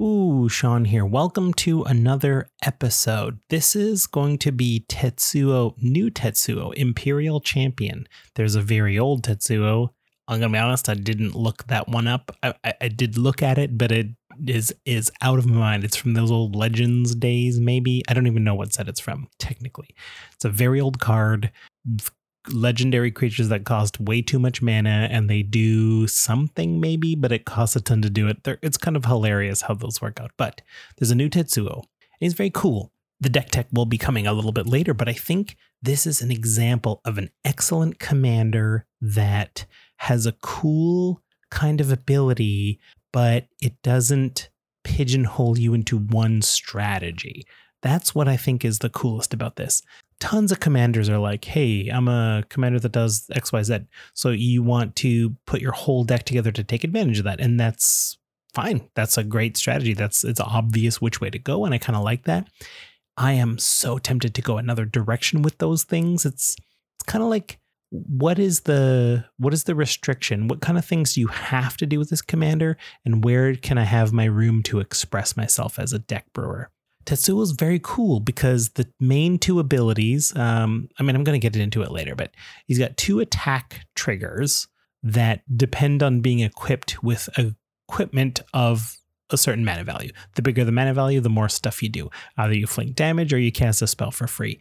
Ooh, Sean here. Welcome to another episode. This is going to be Tetsuo, new Tetsuo, Imperial Champion. There's a very old Tetsuo. I'm gonna be honest, I didn't look that one up. I, I, I did look at it, but it is is out of my mind. It's from those old Legends days, maybe. I don't even know what set it's from, technically. It's a very old card legendary creatures that cost way too much mana and they do something maybe, but it costs a ton to do it. They're, it's kind of hilarious how those work out. But there's a new Tetsuo. and He's very cool. The deck tech will be coming a little bit later, but I think this is an example of an excellent commander that has a cool kind of ability, but it doesn't pigeonhole you into one strategy. That's what I think is the coolest about this tons of commanders are like, hey, I'm a commander that does XYZ. So you want to put your whole deck together to take advantage of that. And that's fine. That's a great strategy. That's it's obvious which way to go. And I kind of like that. I am so tempted to go another direction with those things. It's it's kind of like what is the what is the restriction? What kind of things do you have to do with this commander? And where can I have my room to express myself as a deck brewer? Tetsuo is very cool because the main two abilities, um, I mean, I'm going to get into it later, but he's got two attack triggers that depend on being equipped with equipment of a certain mana value. The bigger the mana value, the more stuff you do. Either you flank damage or you cast a spell for free.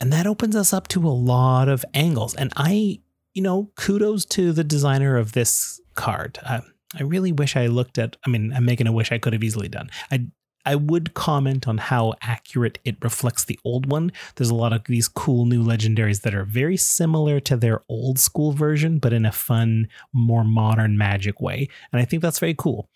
And that opens us up to a lot of angles. And I, you know, kudos to the designer of this card. Uh, I really wish I looked at. I mean, I'm making a wish I could have easily done. I I would comment on how accurate it reflects the old one. There's a lot of these cool new legendaries that are very similar to their old school version, but in a fun, more modern magic way. And I think that's very cool.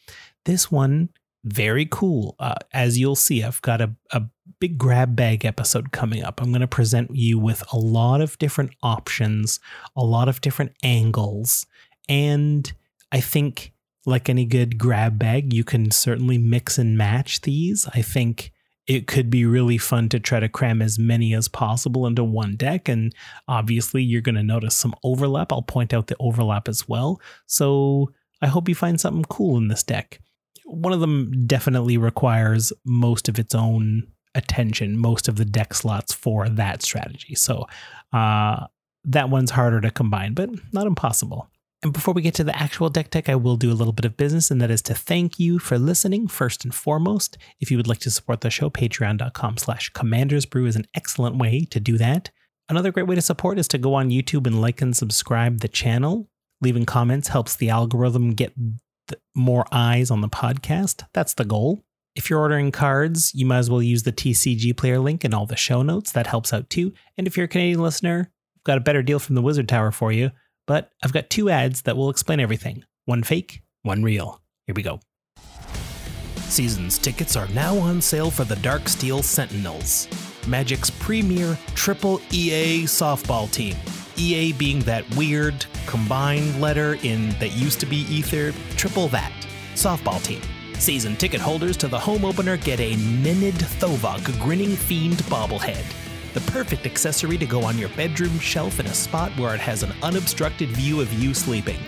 This one, very cool. Uh, as you'll see, I've got a, a big grab bag episode coming up. I'm going to present you with a lot of different options, a lot of different angles. And I think like any good grab bag, you can certainly mix and match these. I think it could be really fun to try to cram as many as possible into one deck. And obviously, you're going to notice some overlap. I'll point out the overlap as well. So I hope you find something cool in this deck. One of them definitely requires most of its own attention, most of the deck slots for that strategy. So uh, that one's harder to combine, but not impossible. And before we get to the actual deck tech, I will do a little bit of business, and that is to thank you for listening first and foremost. If you would like to support the show, patreon.com slash commandersbrew is an excellent way to do that. Another great way to support is to go on YouTube and like and subscribe the channel. Leaving comments helps the algorithm get more eyes on the podcast. That's the goal. If you're ordering cards, you might as well use the TCG player link in all the show notes. That helps out too. And if you're a Canadian listener, I've got a better deal from the Wizard Tower for you but I've got two ads that will explain everything one fake, one real. Here we go. Seasons tickets are now on sale for the Darksteel Sentinels, Magic's premier triple EA softball team. EA being that weird combined letter in that used to be Ether, triple that. Softball team. Season ticket holders to the home opener get a Nenad Thovok grinning fiend bobblehead the perfect accessory to go on your bedroom shelf in a spot where it has an unobstructed view of you sleeping.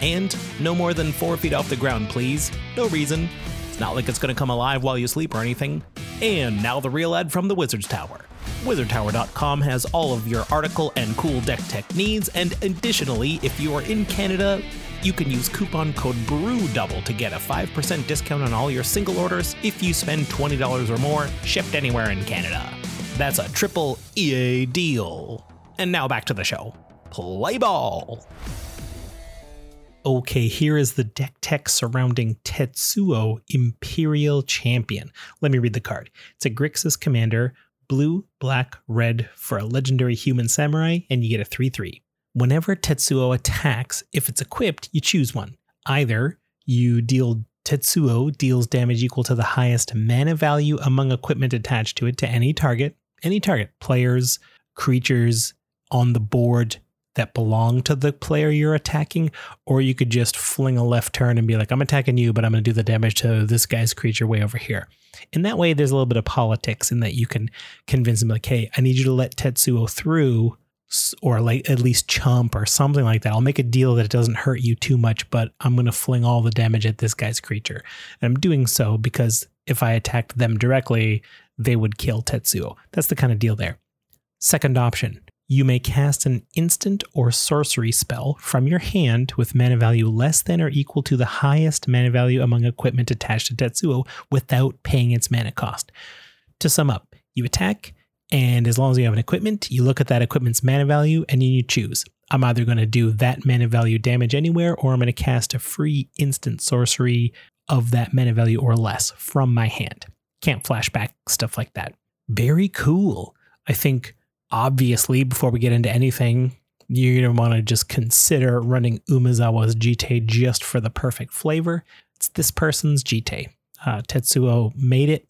And no more than four feet off the ground, please. No reason. It's not like it's going to come alive while you sleep or anything. And now the real ad from the Wizards Tower. WizardTower.com has all of your article and cool deck tech needs, and additionally, if you are in Canada, you can use coupon code BREWDOUBLE to get a 5% discount on all your single orders if you spend $20 or more, shipped anywhere in Canada. That's a triple EA deal. And now back to the show. Play ball! Okay, here is the deck tech surrounding Tetsuo Imperial Champion. Let me read the card. It's a Grixis commander, blue, black, red for a legendary human samurai, and you get a 3 3. Whenever Tetsuo attacks, if it's equipped, you choose one. Either you deal Tetsuo deals damage equal to the highest mana value among equipment attached to it to any target, any target, players, creatures on the board that belong to the player you're attacking, or you could just fling a left turn and be like, I'm attacking you, but I'm going to do the damage to this guy's creature way over here. In that way, there's a little bit of politics in that you can convince him, like, hey, I need you to let Tetsuo through or like at least chump or something like that. I'll make a deal that it doesn't hurt you too much, but I'm going to fling all the damage at this guy's creature. And I'm doing so because if I attacked them directly, they would kill Tetsuo. That's the kind of deal there. Second option, you may cast an instant or sorcery spell from your hand with mana value less than or equal to the highest mana value among equipment attached to Tetsuo without paying its mana cost. To sum up, you attack, and as long as you have an equipment, you look at that equipment's mana value and then you choose. I'm either going to do that mana value damage anywhere, or I'm going to cast a free instant sorcery of that mana value or less from my hand. Can't flashback, stuff like that. Very cool. I think, obviously, before we get into anything, you're to want to just consider running Umezawa's Jitte just for the perfect flavor. It's this person's Jitte. Uh, Tetsuo made it,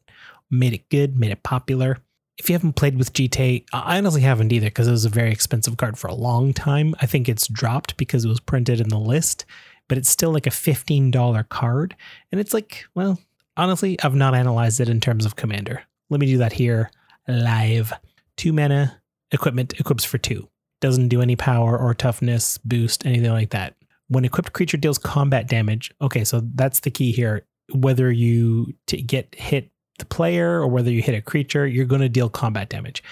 made it good, made it popular if you haven't played with Jitte, I honestly haven't either because it was a very expensive card for a long time. I think it's dropped because it was printed in the list, but it's still like a $15 card. And it's like, well, honestly, I've not analyzed it in terms of commander. Let me do that here live. Two mana equipment equips for two. Doesn't do any power or toughness, boost, anything like that. When equipped creature deals combat damage, okay, so that's the key here. Whether you t- get hit the player or whether you hit a creature, you're going to deal combat damage.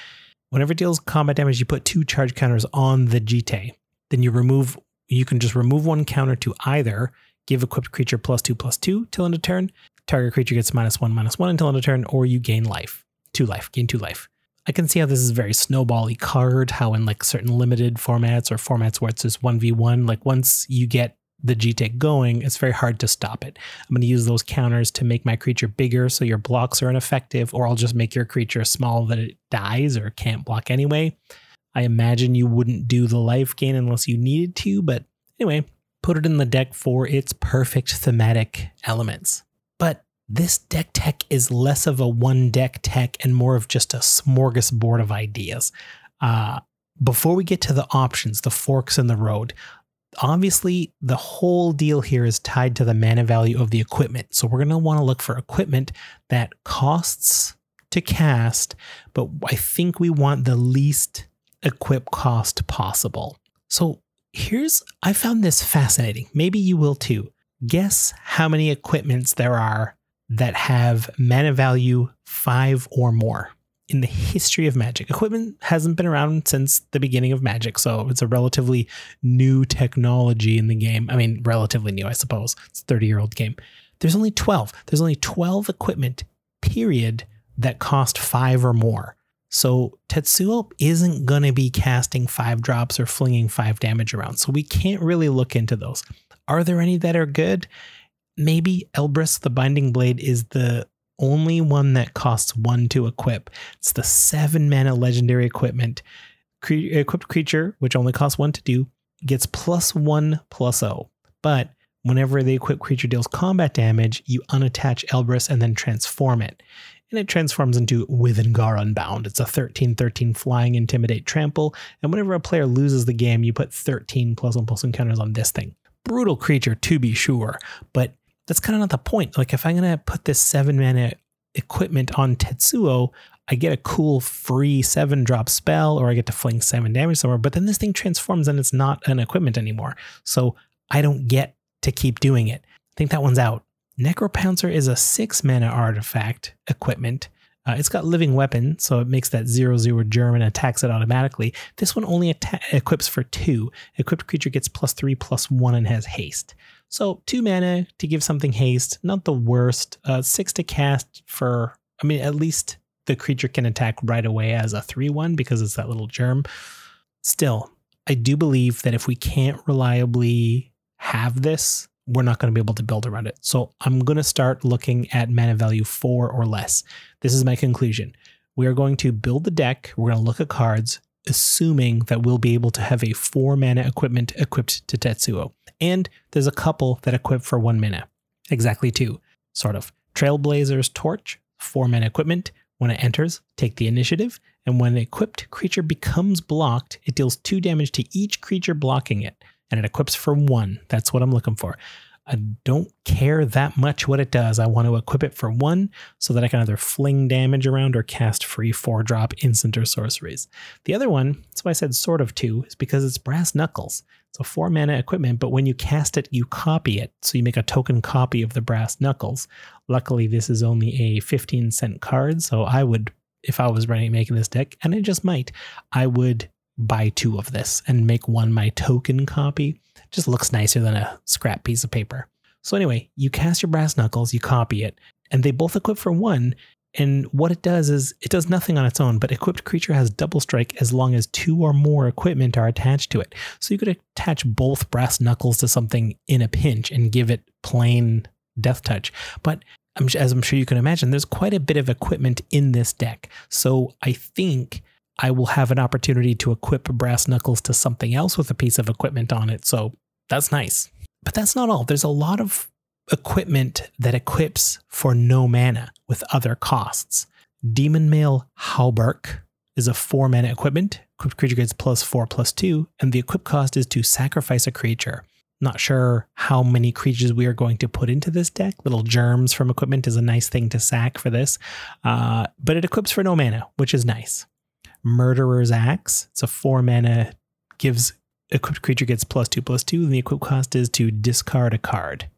Whenever it deals combat damage, you put two charge counters on the Jitte. Then you remove, you can just remove one counter to either give equipped creature plus two plus two till end of turn. Target creature gets minus one minus one until end of turn, or you gain life, two life, gain two life. I can see how this is a very snowbally card. How in like certain limited formats or formats where it's just one v one, like once you get the Jitte going, it's very hard to stop it. I'm going to use those counters to make my creature bigger so your blocks are ineffective, or I'll just make your creature small that it dies or can't block anyway. I imagine you wouldn't do the life gain unless you needed to, but anyway, put it in the deck for its perfect thematic elements. This deck tech is less of a one deck tech and more of just a smorgasbord of ideas. Uh, before we get to the options, the forks in the road, obviously the whole deal here is tied to the mana value of the equipment. So we're going to want to look for equipment that costs to cast, but I think we want the least equip cost possible. So here's, I found this fascinating. Maybe you will too. Guess how many equipments there are that have mana value five or more in the history of Magic. Equipment hasn't been around since the beginning of Magic, so it's a relatively new technology in the game. I mean, relatively new, I suppose. It's a 30 year old game. There's only 12. There's only 12 equipment, period, that cost five or more. So Tetsuo isn't going to be casting five drops or flinging five damage around. So we can't really look into those. Are there any that are good? Maybe Elbrus the Binding Blade is the only one that costs one to equip. It's the seven mana legendary equipment. Cre- equipped creature, which only costs one to do, gets plus one plus O. But whenever the equipped creature deals combat damage, you unattach Elbrus and then transform it. And it transforms into Withengar Unbound. It's a 13 13 flying, intimidate, trample. And whenever a player loses the game, you put 13 plus one plus one counters on this thing. Brutal creature, to be sure, but that's kind of not the point. Like if I'm gonna put this seven mana equipment on Tetsuo, I get a cool free seven drop spell, or I get to fling seven damage somewhere. But then this thing transforms and it's not an equipment anymore. So I don't get to keep doing it. I think that one's out. Necropouncer is a six mana artifact equipment. Uh, it's got living weapon, so it makes that zero zero German attacks it automatically. This one only atta- equips for two. Equipped creature gets plus three plus one and has haste. So two mana to give something haste, not the worst. Uh, six to cast for, I mean, at least the creature can attack right away as a 3 1 because it's that little germ. Still, I do believe that if we can't reliably have this, we're not going to be able to build around it. So I'm going to start looking at mana value four or less. This is my conclusion. We are going to build the deck. We're going to look at cards, assuming that we'll be able to have a four mana equipment equipped to Tetsuo. And there's a couple that equip for one mana. Exactly two, sort of. Trailblazer's Torch, four mana equipment. When it enters, take the initiative. And when an equipped creature becomes blocked, it deals two damage to each creature blocking it. And it equips for one. That's what I'm looking for. I don't care that much what it does. I want to equip it for one so that I can either fling damage around or cast free four drop instant or sorceries. The other one, that's why I said sort of two, is because it's brass knuckles. It's a four mana equipment, but when you cast it, you copy it. So you make a token copy of the brass knuckles. Luckily, this is only a 15 cent card. So I would, if I was running making this deck, and I just might, I would buy two of this and make one my token copy just looks nicer than a scrap piece of paper. So anyway, you cast your brass knuckles, you copy it, and they both equip for one. And what it does is it does nothing on its own, but equipped creature has double strike as long as two or more equipment are attached to it. So you could attach both brass knuckles to something in a pinch and give it plain death touch. But as I'm sure you can imagine, there's quite a bit of equipment in this deck. So I think I will have an opportunity to equip brass knuckles to something else with a piece of equipment on it. So that's nice. But that's not all. There's a lot of equipment that equips for no mana with other costs. Demonmail Hauberk is a four mana equipment. Equipped creature gets plus four plus two, and the equip cost is to sacrifice a creature. Not sure how many creatures we are going to put into this deck. Little germs from equipment is a nice thing to sack for this, uh, but it equips for no mana, which is nice. Murderer's Axe. It's a four mana, gives equipped creature gets plus two plus two, and the equip cost is to discard a card.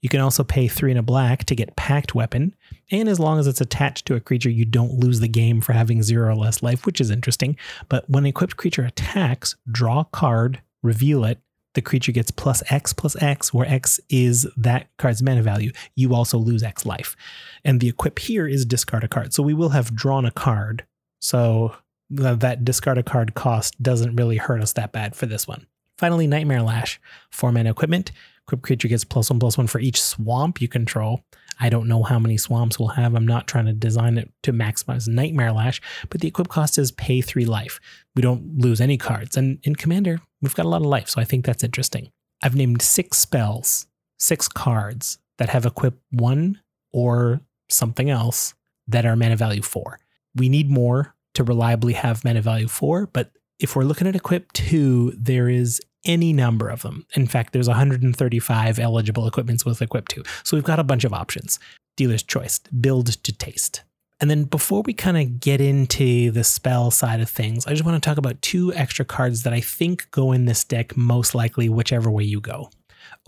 You can also pay three and a black to get Pact Weapon, and as long as it's attached to a creature, you don't lose the game for having zero or less life, which is interesting. But when an equipped creature attacks, draw a card, reveal it. The creature gets plus X plus X, where X is that card's mana value. You also lose X life. And the equip here is discard a card. So we will have drawn a card. So that discard a card cost doesn't really hurt us that bad for this one. Finally, Nightmare Lash, four mana equipment. Equipped creature gets plus one plus one for each swamp you control. I don't know how many swamps we'll have. I'm not trying to design it to maximize Nightmare Lash, but the equip cost is pay three life. We don't lose any cards. And in Commander, we've got a lot of life, so I think that's interesting. I've named six spells, six cards that have equip one or something else that are mana value four. We need more to reliably have mana value four, but if we're looking at equip two, there is any number of them. In fact, there's 135 eligible equipments with equip two. So we've got a bunch of options. Dealer's choice, build to taste. And then before we kind of get into the spell side of things, I just want to talk about two extra cards that I think go in this deck most likely whichever way you go.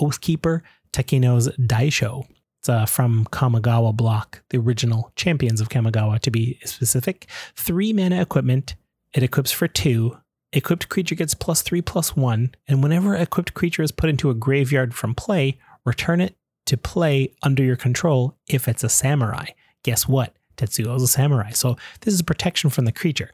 Oathkeeper, Takeno's Daisho. It's uh, from Kamigawa block, the original champions of Kamigawa to be specific. Three mana equipment. It equips for two. Equipped creature gets plus three plus one. And whenever equipped creature is put into a graveyard from play, return it to play under your control if it's a samurai. Guess what? Tetsuo is a samurai. So this is protection from the creature.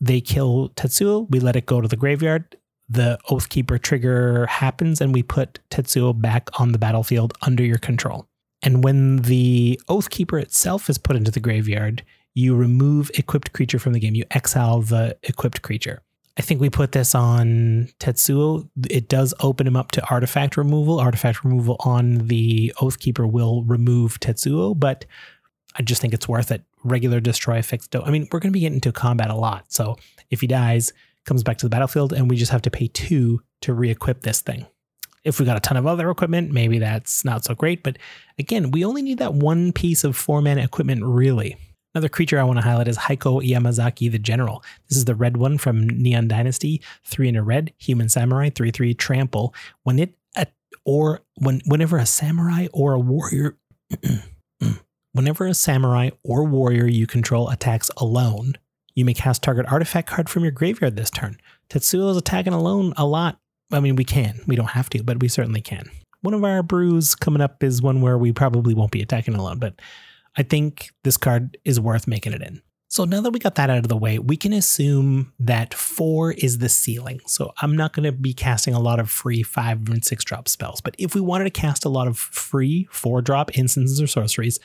They kill Tetsuo, we let it go to the graveyard. The Oathkeeper trigger happens, and we put Tetsuo back on the battlefield under your control. And when the Oathkeeper itself is put into the graveyard, you remove equipped creature from the game. You exile the equipped creature. I think we put this on Tetsuo. It does open him up to artifact removal. Artifact removal on the Oathkeeper will remove Tetsuo, but I just think it's worth it. Regular destroy fixed. I mean, we're going to be getting into combat a lot. So if he dies, comes back to the battlefield, and we just have to pay two to re-equip this thing. If we got a ton of other equipment, maybe that's not so great. But again, we only need that one piece of four man equipment, really. Another creature I want to highlight is Heiko Yamazaki the General. This is the red one from Neon Dynasty, three in a red, human samurai, three three trample. When it or when whenever a samurai or a warrior, whenever a samurai or warrior you control attacks alone, you may cast target artifact card from your graveyard this turn. Tetsuo is attacking alone a lot I mean, we can. We don't have to, but we certainly can. One of our brews coming up is one where we probably won't be attacking alone, but I think this card is worth making it in. So now that we got that out of the way, we can assume that four is the ceiling. So I'm not going to be casting a lot of free five and six drop spells. But if we wanted to cast a lot of free four drop instances or sorceries,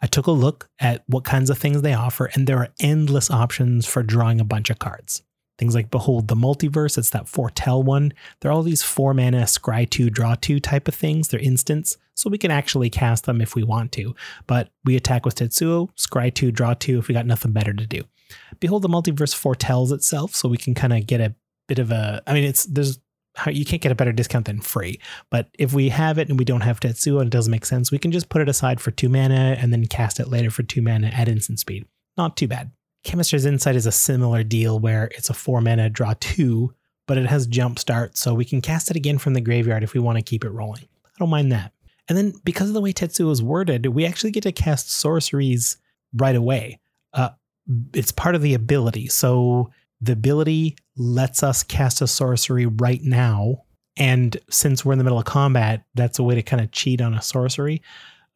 I took a look at what kinds of things they offer, and there are endless options for drawing a bunch of cards. Things like Behold the Multiverse, it's that Foretell one. They're all these four mana scry two, draw two type of things. They're instants, so we can actually cast them if we want to. But we attack with Tetsuo, scry two, draw two if we got nothing better to do. Behold the Multiverse foretells itself, so we can kind of get a bit of a. I mean, it's there's you can't get a better discount than free. But if we have it and we don't have Tetsuo and it doesn't make sense, we can just put it aside for two mana and then cast it later for two mana at instant speed. Not too bad. Chemist's Insight is a similar deal where it's a four mana draw two, but it has jump start, so we can cast it again from the graveyard if we want to keep it rolling. I don't mind that. And then because of the way Tetsuo is worded, we actually get to cast sorceries right away. Uh, it's part of the ability. So the ability lets us cast a sorcery right now. And since we're in the middle of combat, that's a way to kind of cheat on a sorcery.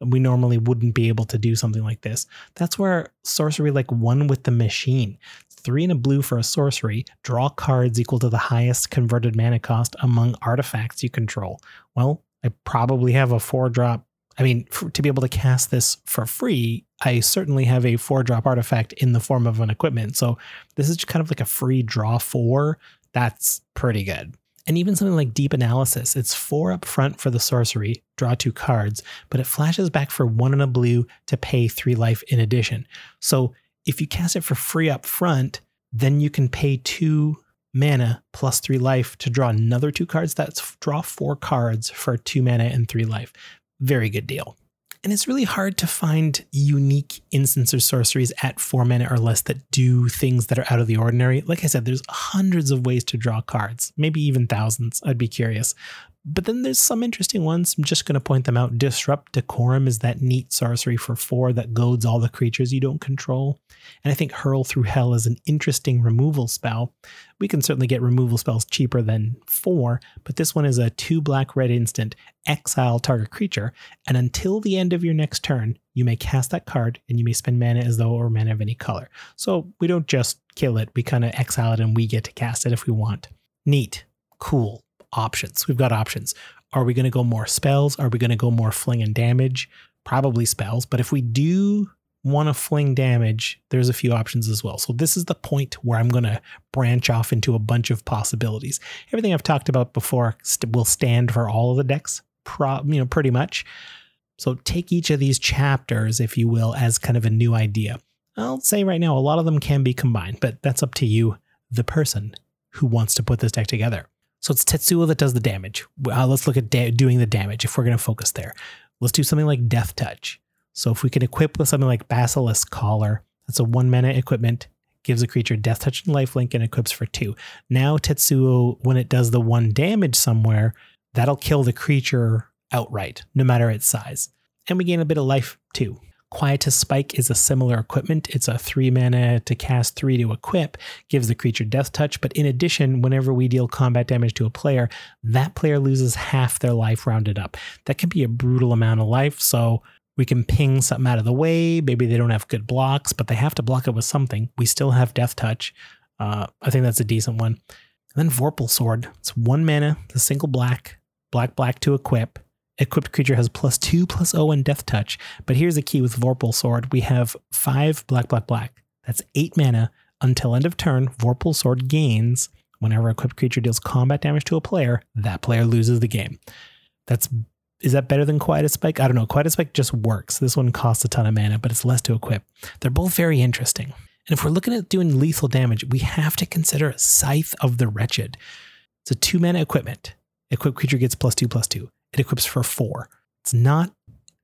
We normally wouldn't be able to do something like this. That's where sorcery like one with the machine. Three and a blue for a sorcery. Draw cards equal to the highest converted mana cost among artifacts you control. Well, I probably have a four drop. I mean, to be able to cast this for free, I certainly have a four drop artifact in the form of an equipment. So this is kind of like a free draw four. That's pretty good. And even something like Deep Analysis, it's four up front for the sorcery, draw two cards, but it flashes back for one in a blue to pay three life in addition. So if you cast it for free up front, then you can pay two mana plus three life to draw another two cards. That's draw four cards for two mana and three life. Very good deal. And it's really hard to find unique instances or sorceries at four mana or less that do things that are out of the ordinary. Like I said, there's hundreds of ways to draw cards, maybe even thousands. I'd be curious. But then there's some interesting ones. I'm just going to point them out. Disrupt Decorum is that neat sorcery for four that goads all the creatures you don't control. And I think Hurl Through Hell is an interesting removal spell. We can certainly get removal spells cheaper than four, but this one is a two black red instant, exile target creature, and until the end of your next turn, you may cast that card and you may spend mana as though it were mana of any color. So we don't just kill it, we kind of exile it and we get to cast it if we want. Neat. Cool options. We've got options. Are we going to go more spells? Are we going to go more fling and damage? Probably spells. But if we do want to fling damage, there's a few options as well. So this is the point where I'm going to branch off into a bunch of possibilities. Everything I've talked about before st- will stand for all of the decks, pro- you know, pretty much. So take each of these chapters, if you will, as kind of a new idea. I'll say right now, a lot of them can be combined, but that's up to you, the person who wants to put this deck together. So it's Tetsuo that does the damage. Uh, let's look at da- doing the damage if we're going to focus there. Let's do something like Death Touch. So if we can equip with something like Basilisk Collar, that's a one mana equipment, gives a creature Death Touch and Lifelink and equips for two. Now Tetsuo, when it does the one damage somewhere, that'll kill the creature outright, no matter its size. And we gain a bit of life too. Quietus Spike is a similar equipment. It's a three mana to cast, three to equip, gives the creature death touch. But in addition, whenever we deal combat damage to a player, that player loses half their life rounded up. That can be a brutal amount of life. So we can ping something out of the way. Maybe they don't have good blocks, but they have to block it with something. We still have death touch. Uh, I think that's a decent one. And then Vorpal Sword. It's one mana, it's a single black, black, black to equip equipped creature has plus two plus O and death touch. But here's the key with Vorpal Sword. We have five black, black, black. That's eight mana. Until end of turn, Vorpal Sword gains. Whenever equipped creature deals combat damage to a player, that player loses the game. That's is that better than Quietus Spike? I don't know. Quietus Spike just works. This one costs a ton of mana, but it's less to equip. They're both very interesting. And if we're looking at doing lethal damage, we have to consider Scythe of the Wretched. It's a two mana equipment. Equipped creature gets plus two plus two it equips for four. It's not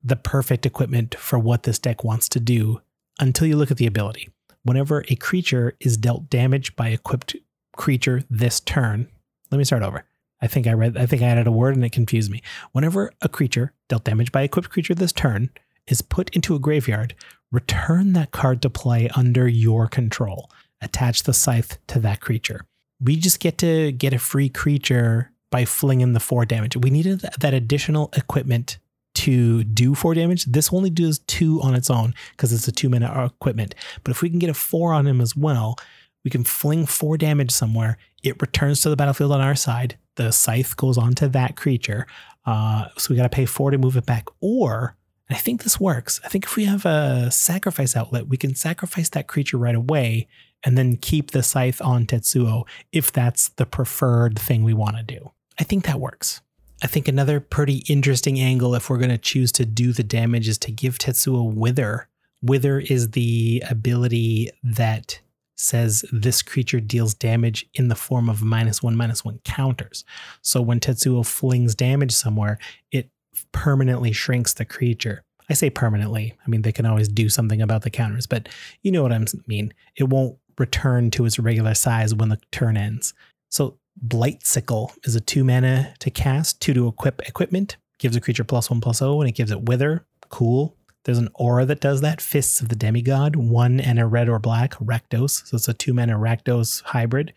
the perfect equipment for what this deck wants to do until you look at the ability. Whenever a creature is dealt damage by equipped creature this turn, let me start over. I think I read I think I added a word and it confused me. Whenever a creature dealt damage by equipped creature this turn is put into a graveyard, return that card to play under your control. Attach the scythe to that creature. We just get to get a free creature by flinging the four damage. We needed that additional equipment to do four damage. This only does two on its own because it's a two minute equipment. But if we can get a four on him as well, we can fling four damage somewhere. It returns to the battlefield on our side. The scythe goes onto that creature. Uh, so we got to pay four to move it back. Or, I think this works. I think if we have a sacrifice outlet, we can sacrifice that creature right away and then keep the scythe on Tetsuo if that's the preferred thing we want to do. I think that works. I think another pretty interesting angle, if we're going to choose to do the damage, is to give Tetsuo Wither. Wither is the ability that says this creature deals damage in the form of minus one, minus one counters. So when Tetsuo flings damage somewhere, it permanently shrinks the creature. I say permanently. I mean, they can always do something about the counters, but you know what I mean. It won't return to its regular size when the turn ends. So Blight Sickle is a two mana to cast, two to equip equipment, gives a creature plus one plus O, and it gives it wither. Cool. There's an aura that does that, Fists of the Demigod, one and a red or black, Rakdos. So it's a two mana Rakdos hybrid.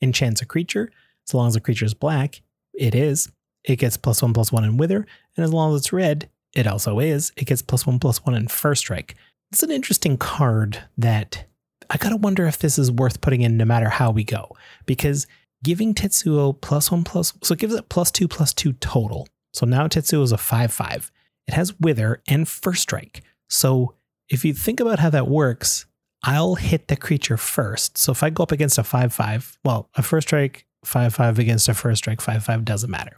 Enchants a creature. So long as the creature is black, it is. It gets plus one plus one in Wither. And as long as it's red, it also is. It gets plus one plus one in First Strike. It's an interesting card that I gotta wonder if this is worth putting in no matter how we go. Because giving Tetsuo plus one plus, so it gives it plus two plus two total. So now Tetsuo is a 5 5. It has Wither and First Strike. So if you think about how that works, I'll hit the creature first. So if I go up against a 5 5, well, a First Strike 5 5 against a First Strike 5 5 doesn't matter.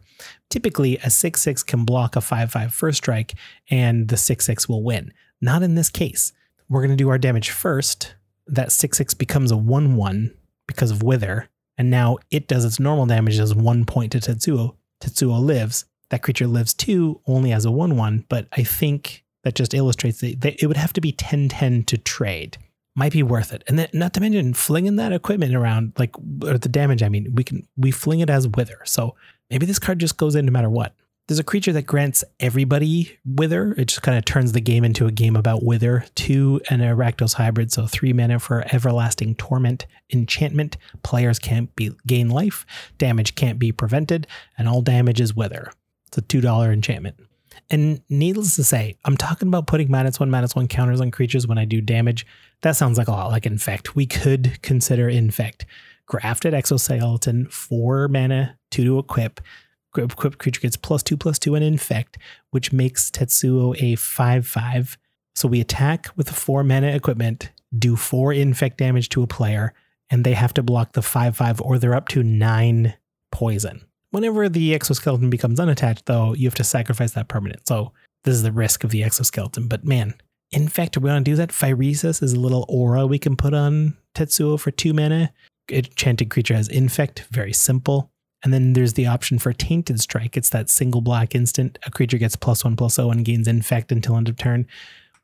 Typically, a 6 6 can block a 5 5 First Strike and the 6 6 will win. Not in this case. We're going to do our damage first. That 6 6 becomes a 1 1 because of Wither. And now it does its normal damage as one point to Tetsuo. Tetsuo lives that creature lives too, only as a 1 1, but I think that just illustrates that it would have to be 10 10 to trade. Might be worth it. And then, not to mention flinging that equipment around, like or the damage, I mean, we can we fling it as wither. So maybe this card just goes in no matter what. There's a creature that grants everybody wither. It just kind of turns the game into a game about wither. Two an Rakdos hybrid, so three mana for everlasting torment. Enchantment. Players can't be gain life. Damage can't be prevented, and all damage is wither. It's a $2 enchantment. And needless to say, I'm talking about putting minus one, minus one counters on creatures when I do damage. That sounds like a lot like Infect. We could consider Infect. Grafted Exoskeleton, four mana, two to equip. Equipped creature gets plus two, plus two, and Infect, which makes Tetsuo a 5 5. So we attack with a four mana equipment, do four Infect damage to a player, and they have to block the 5 5 or they're up to nine poison. Whenever the exoskeleton becomes unattached, though, you have to sacrifice that permanent. So this is the risk of the exoskeleton. But man, in fact, are we going to do that? Phyresis is a little aura we can put on Tetsuo for two mana. Enchanted creature has infect, very simple. And then there's the option for Tainted Strike. It's that single black instant. A creature gets plus one plus zero and gains infect until end of turn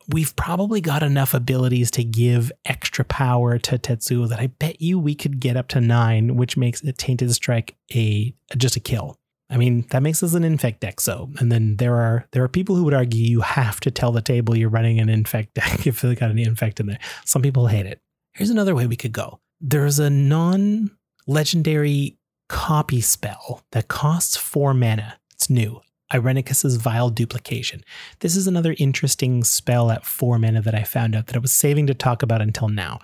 we've probably got enough abilities to give extra power to Tetsuo that I bet you we could get up to nine, which makes a Tainted Strike a just a kill. I mean, that makes us an infect deck. So, and then there are there are people who would argue you have to tell the table you're running an infect deck if they got any infect in there. Some people hate it. Here's another way we could go. There's a non-legendary copy spell that costs four mana. It's new. Irenicus's Vile Duplication. This is another interesting spell at four mana that I found out that I was saving to talk about until now.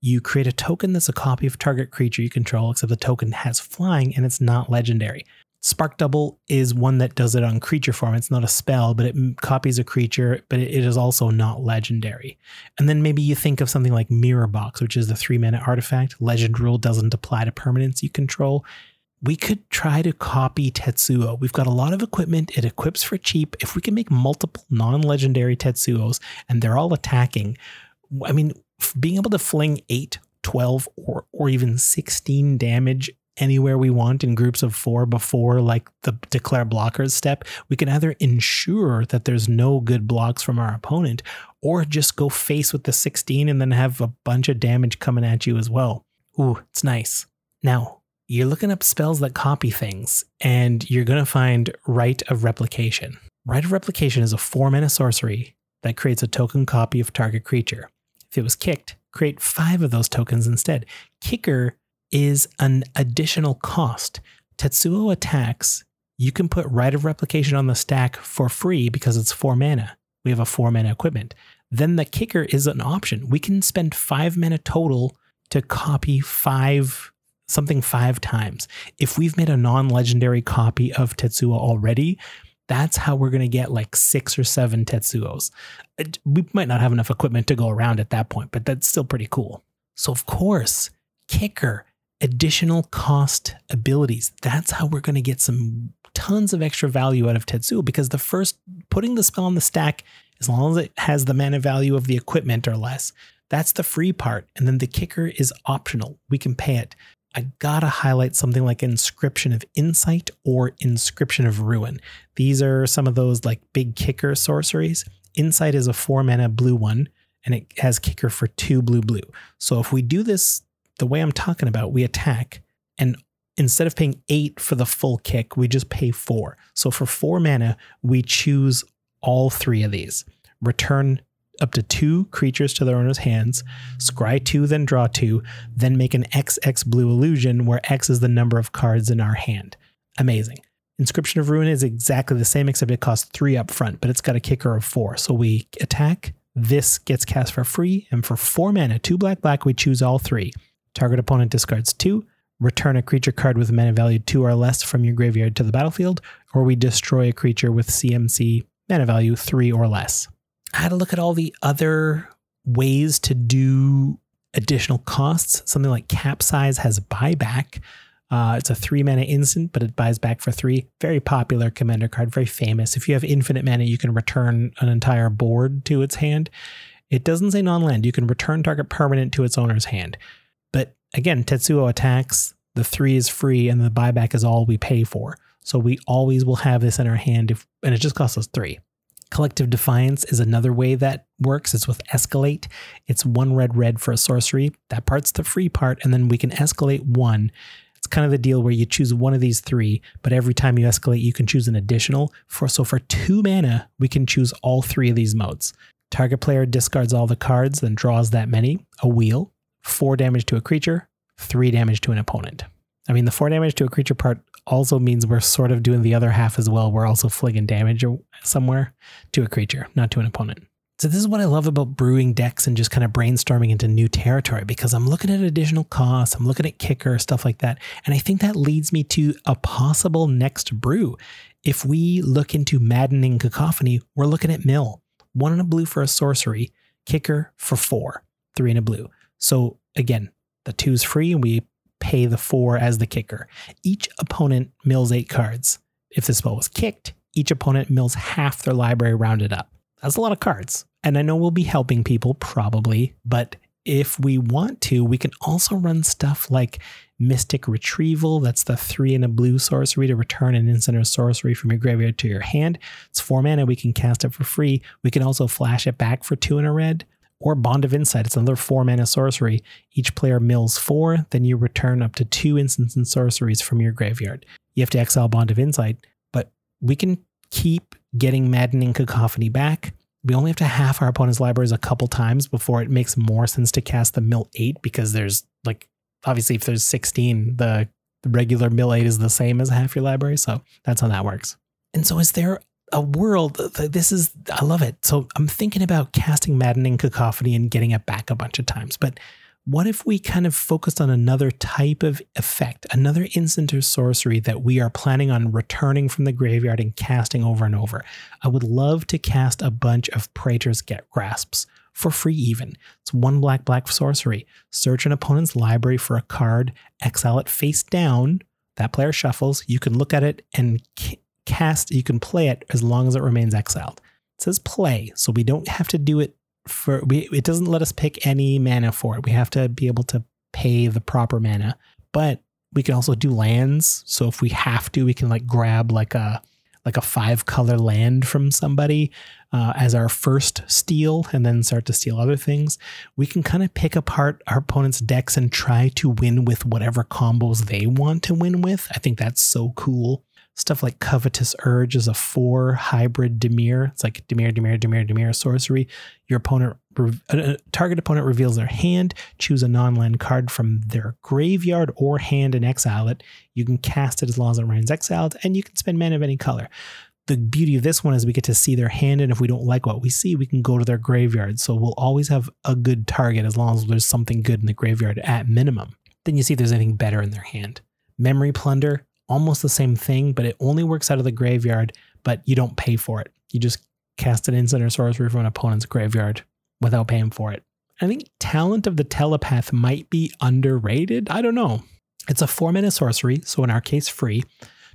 You create a token that's a copy of target creature you control, except the token has flying and it's not legendary. Spark Double is one that does it on creature form. It's not a spell, but it copies a creature, but it is also not legendary. And then maybe you think of something like Mirror Box, which is the three mana artifact. Legend rule doesn't apply to permanents you control we could try to copy Tetsuo. We've got a lot of equipment. It equips for cheap. If we can make multiple non-legendary Tetsuos and they're all attacking, I mean, being able to fling 8, 12, or, or even 16 damage anywhere we want in groups of four before like the declare blockers step, we can either ensure that there's no good blocks from our opponent or just go face with the 16 and then have a bunch of damage coming at you as well. Ooh, it's nice. Now, you're looking up spells that copy things, and you're going to find Rite of Replication. Rite of Replication is a four mana sorcery that creates a token copy of target creature. If it was kicked, create five of those tokens instead. Kicker is an additional cost. Tetsuo attacks, you can put Rite of Replication on the stack for free because it's four mana. We have a four mana equipment. Then the kicker is an option. We can spend five mana total to copy five something five times. If we've made a non legendary copy of Tetsuo already, that's how we're going to get like six or seven Tetsuos. We might not have enough equipment to go around at that point, but that's still pretty cool. So, of course, kicker, additional cost abilities. That's how we're going to get some tons of extra value out of Tetsuo because the first putting the spell on the stack, as long as it has the mana value of the equipment or less, That's the free part. And then the kicker is optional. We can pay it. I gotta highlight something like Inscription of Insight or Inscription of Ruin. These are some of those like big kicker sorceries. Insight is a four mana blue one, and it has kicker for two blue blue. So if we do this the way I'm talking about, we attack, and instead of paying eight for the full kick, we just pay four. So for four mana, we choose all three of these. Return up to two creatures to their owner's hands, scry two, then draw two, then make an XX blue illusion where X is the number of cards in our hand. Amazing. Inscription of Ruin is exactly the same, except it costs three up front, but it's got a kicker of four. So we attack. This gets cast for free, and for four mana, two black black, we choose all three. Target opponent discards two, return a creature card with mana value two or less from your graveyard to the battlefield, or we destroy a creature with CMC mana value three or less. I had to look at all the other ways to do additional costs. Something like Capsize has buyback. Uh, it's a three mana instant, but it buys back for three. Very popular commander card, very famous. If you have infinite mana, you can return an entire board to its hand. It doesn't say non land. You can return target permanent to its owner's hand. But again, Tetsuo attacks. The three is free, and the buyback is all we pay for. So we always will have this in our hand, if, and it just costs us three. Collective Defiance is another way that works. It's with Escalate. It's one red red for a sorcery. That part's the free part, and then we can escalate one. It's kind of the deal where you choose one of these three, but every time you escalate, you can choose an additional. For so for two mana, we can choose all three of these modes. Target player discards all the cards, then draws that many. A wheel, four damage to a creature, three damage to an opponent. I mean, the four damage to a creature part also means we're sort of doing the other half as well. We're also flinging damage somewhere to a creature, not to an opponent. So this is what I love about brewing decks and just kind of brainstorming into new territory because I'm looking at additional costs, I'm looking at kicker, stuff like that. And I think that leads me to a possible next brew. If we look into maddening cacophony, we're looking at mill. One in a blue for a sorcery, kicker for four, three in a blue. So again, the two's free and we pay the four as the kicker. Each opponent mills eight cards. If the spell was kicked, each opponent mills half their library rounded up. That's a lot of cards. And I know we'll be helping people probably, but if we want to, we can also run stuff like Mystic Retrieval. That's the three in a blue sorcery to return an instant or sorcery from your graveyard to your hand. It's four mana. We can cast it for free. We can also flash it back for two in a red or Bond of Insight. It's another four mana sorcery. Each player mills four, then you return up to two instants and sorceries from your graveyard. You have to exile Bond of Insight, but we can keep getting Maddening Cacophony back. We only have to half our opponent's libraries a couple times before it makes more sense to cast the mill eight because there's like obviously if there's 16, the regular mill eight is the same as half your library. So that's how that works. And so is there a world. This is, I love it. So I'm thinking about casting Maddening Cacophony and getting it back a bunch of times. But what if we kind of focused on another type of effect, another instant or sorcery that we are planning on returning from the graveyard and casting over and over? I would love to cast a bunch of Praetor's Get Grasps for free, even. It's one black black sorcery. Search an opponent's library for a card, exile it face down. That player shuffles. You can look at it and cast, you can play it as long as it remains exiled. It says play, so we don't have to do it for, we, it doesn't let us pick any mana for it. We have to be able to pay the proper mana, but we can also do lands. So if we have to, we can like grab like a, like a five color land from somebody uh, as our first steal and then start to steal other things. We can kind of pick apart our opponent's decks and try to win with whatever combos they want to win with. I think that's so cool. Stuff like Covetous Urge is a four hybrid Dimir. It's like Dimir, Dimir, Dimir, Dimir sorcery. Your opponent, target opponent reveals their hand. Choose a non-land card from their graveyard or hand and exile it. You can cast it as long as it remains exiled, and you can spend mana of any color. The beauty of this one is we get to see their hand, and if we don't like what we see, we can go to their graveyard. So we'll always have a good target as long as there's something good in the graveyard at minimum. Then you see if there's anything better in their hand. Memory Plunder, almost the same thing, but it only works out of the graveyard, but you don't pay for it. You just cast an instant or sorcery from an opponent's graveyard without paying for it. I think Talent of the Telepath might be underrated. I don't know. It's a four mana sorcery, so in our case, free.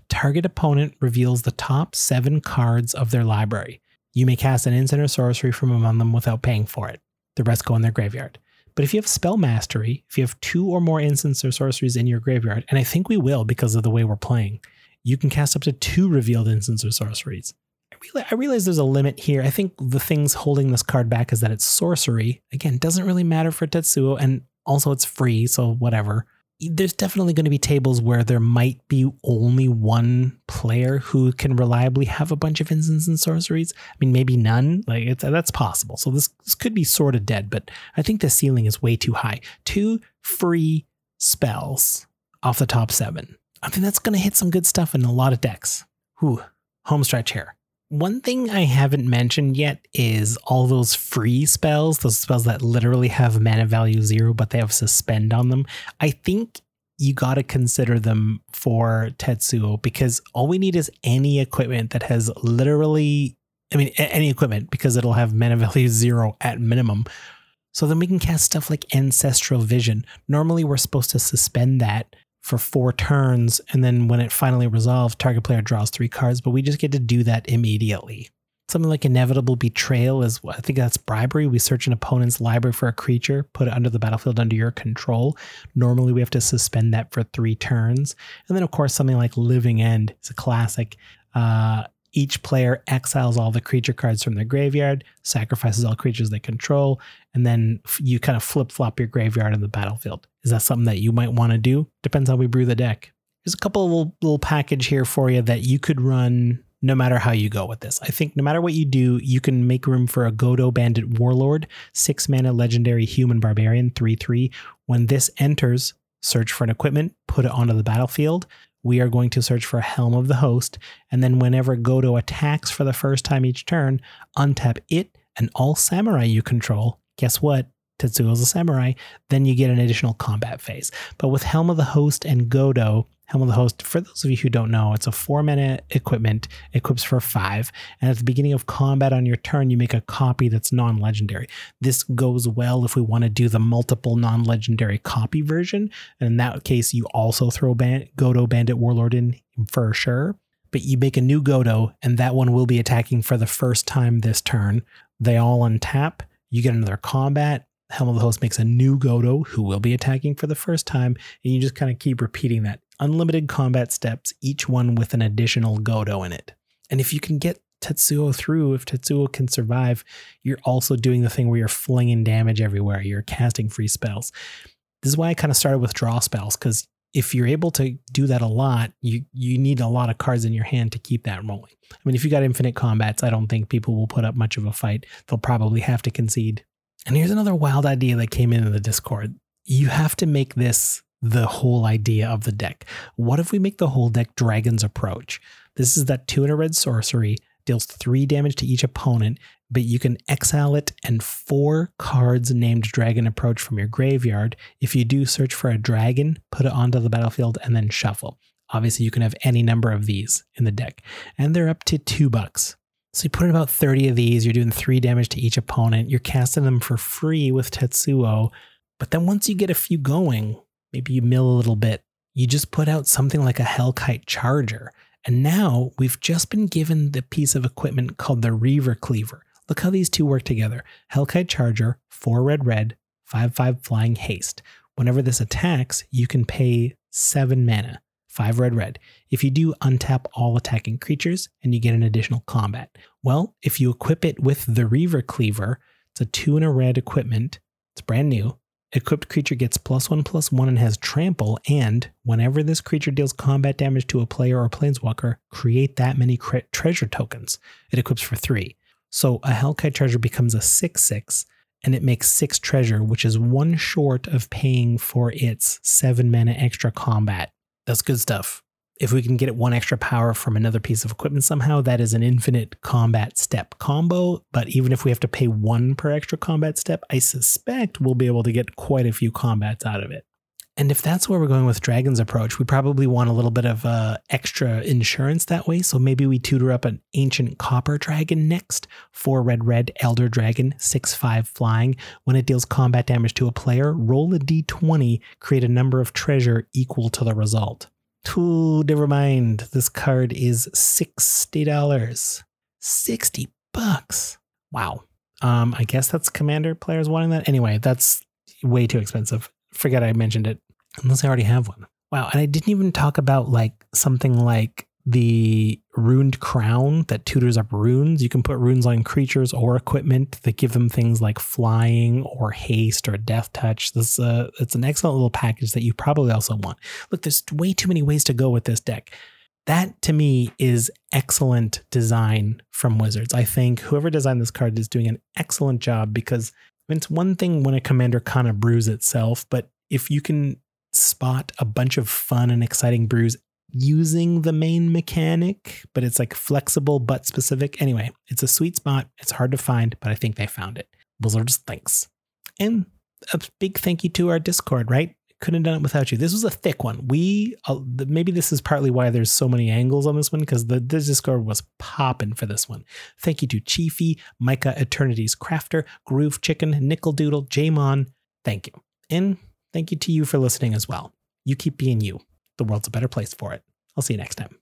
Target opponent reveals the top seven cards of their library. You may cast an instant or sorcery from among them without paying for it. The rest go in their graveyard. But if you have spell mastery, if you have two or more instants or sorceries in your graveyard, and I think we will because of the way we're playing, you can cast up to two revealed instants or sorceries. I realize, I realize there's a limit here. I think the things holding this card back is that it's sorcery. Again, doesn't really matter for Tetsuo, and also it's free, so whatever there's definitely going to be tables where there might be only one player who can reliably have a bunch of instants and sorceries. I mean, maybe none. Like that's possible. So this this could be sort of dead, but I think the ceiling is way too high. Two free spells off the top seven. I think that's going to hit some good stuff in a lot of decks. Whew, home stretch here. One thing I haven't mentioned yet is all those free spells, those spells that literally have mana value zero, but they have suspend on them. I think you got to consider them for Tetsuo because all we need is any equipment that has literally, I mean, any equipment because it'll have mana value zero at minimum. So then we can cast stuff like Ancestral Vision. Normally, we're supposed to suspend that for four turns, and then when it finally resolves, target player draws three cards, but we just get to do that immediately. Something like Inevitable Betrayal is, I think that's bribery. We search an opponent's library for a creature, put it under the battlefield under your control. Normally, we have to suspend that for three turns. And then, of course, something like Living End is a classic. Uh, each player exiles all the creature cards from their graveyard, sacrifices all creatures they control, and then you kind of flip flop your graveyard on the battlefield. Is that something that you might want to do? Depends how we brew the deck. There's a couple of little, little package here for you that you could run no matter how you go with this. I think no matter what you do, you can make room for a Godo Bandit Warlord, six mana legendary human barbarian, 3 3. When this enters, search for an equipment, put it onto the battlefield we are going to search for Helm of the Host, and then whenever Godo attacks for the first time each turn, untap it and all samurai you control. Guess what? Tetsuo's a samurai. Then you get an additional combat phase. But with Helm of the Host and Godo, Helm of the Host, for those of you who don't know, it's a four mana equipment, equips for five. And at the beginning of combat on your turn, you make a copy that's non legendary. This goes well if we want to do the multiple non legendary copy version. And in that case, you also throw Ban- Godo Bandit Warlord in for sure. But you make a new Godo, and that one will be attacking for the first time this turn. They all untap. You get another combat. Helm of the Host makes a new Godo who will be attacking for the first time, and you just kind of keep repeating that unlimited combat steps, each one with an additional Godo in it. And if you can get Tetsuo through, if Tetsuo can survive, you're also doing the thing where you're flinging damage everywhere. You're casting free spells. This is why I kind of started with draw spells, because if you're able to do that a lot, you you need a lot of cards in your hand to keep that rolling. I mean, if you got infinite combats, I don't think people will put up much of a fight. They'll probably have to concede. And here's another wild idea that came in in the Discord. You have to make this the whole idea of the deck. What if we make the whole deck Dragon's Approach? This is that two in a red sorcery deals three damage to each opponent, but you can exile it and four cards named Dragon Approach from your graveyard. If you do search for a dragon, put it onto the battlefield and then shuffle. Obviously, you can have any number of these in the deck, and they're up to two bucks. So you put in about 30 of these, you're doing three damage to each opponent, you're casting them for free with Tetsuo. But then once you get a few going, maybe you mill a little bit, you just put out something like a Hellkite Charger. And now we've just been given the piece of equipment called the Reaver Cleaver. Look how these two work together. Hellkite Charger, 4 red red, 5 5 flying haste. Whenever this attacks, you can pay 7 mana, 5 red red. If you do, untap all attacking creatures and you get an additional combat. Well, if you equip it with the Reaver Cleaver, it's a 2 and a red equipment. It's brand new. Equipped creature gets plus one plus one and has trample, and whenever this creature deals combat damage to a player or planeswalker, create that many cre- treasure tokens. It equips for three. So a Hellkite treasure becomes a 6 6, and it makes six treasure, which is one short of paying for its seven mana extra combat. That's good stuff if we can get one extra power from another piece of equipment somehow, that is an infinite combat step combo. But even if we have to pay one per extra combat step, I suspect we'll be able to get quite a few combats out of it. And if that's where we're going with Dragon's approach, we probably want a little bit of uh, extra insurance that way. So maybe we tutor up an ancient copper dragon next. Four red, red, elder dragon, six, five flying. When it deals combat damage to a player, roll a d20, create a number of treasure equal to the result. Ooh, never mind. This card is $60. 60 bucks. Wow. Um, I guess that's commander players wanting that. Anyway, that's way too expensive. Forget I mentioned it, unless I already have one. Wow. And I didn't even talk about like something like the runed crown that tutors up runes. You can put runes on creatures or equipment that give them things like flying or haste or death touch. This uh, it's an excellent little package that you probably also want. Look, there's way too many ways to go with this deck. That to me is excellent design from Wizards. I think whoever designed this card is doing an excellent job because it's one thing when a commander kind of brews itself, but if you can spot a bunch of fun and exciting brews using the main mechanic, but it's like flexible but specific. Anyway, it's a sweet spot. It's hard to find, but I think they found it. Wizards thanks. And a big thank you to our Discord, right? Couldn't have done it without you. This was a thick one. We uh, maybe this is partly why there's so many angles on this one because the, the Discord was popping for this one. Thank you to Chiefy, Micah Eternity's Crafter, Groove Chicken, Nickel Doodle, Jamon. Thank you. And thank you to you for listening as well. You keep being you. The world's a better place for it. I'll see you next time.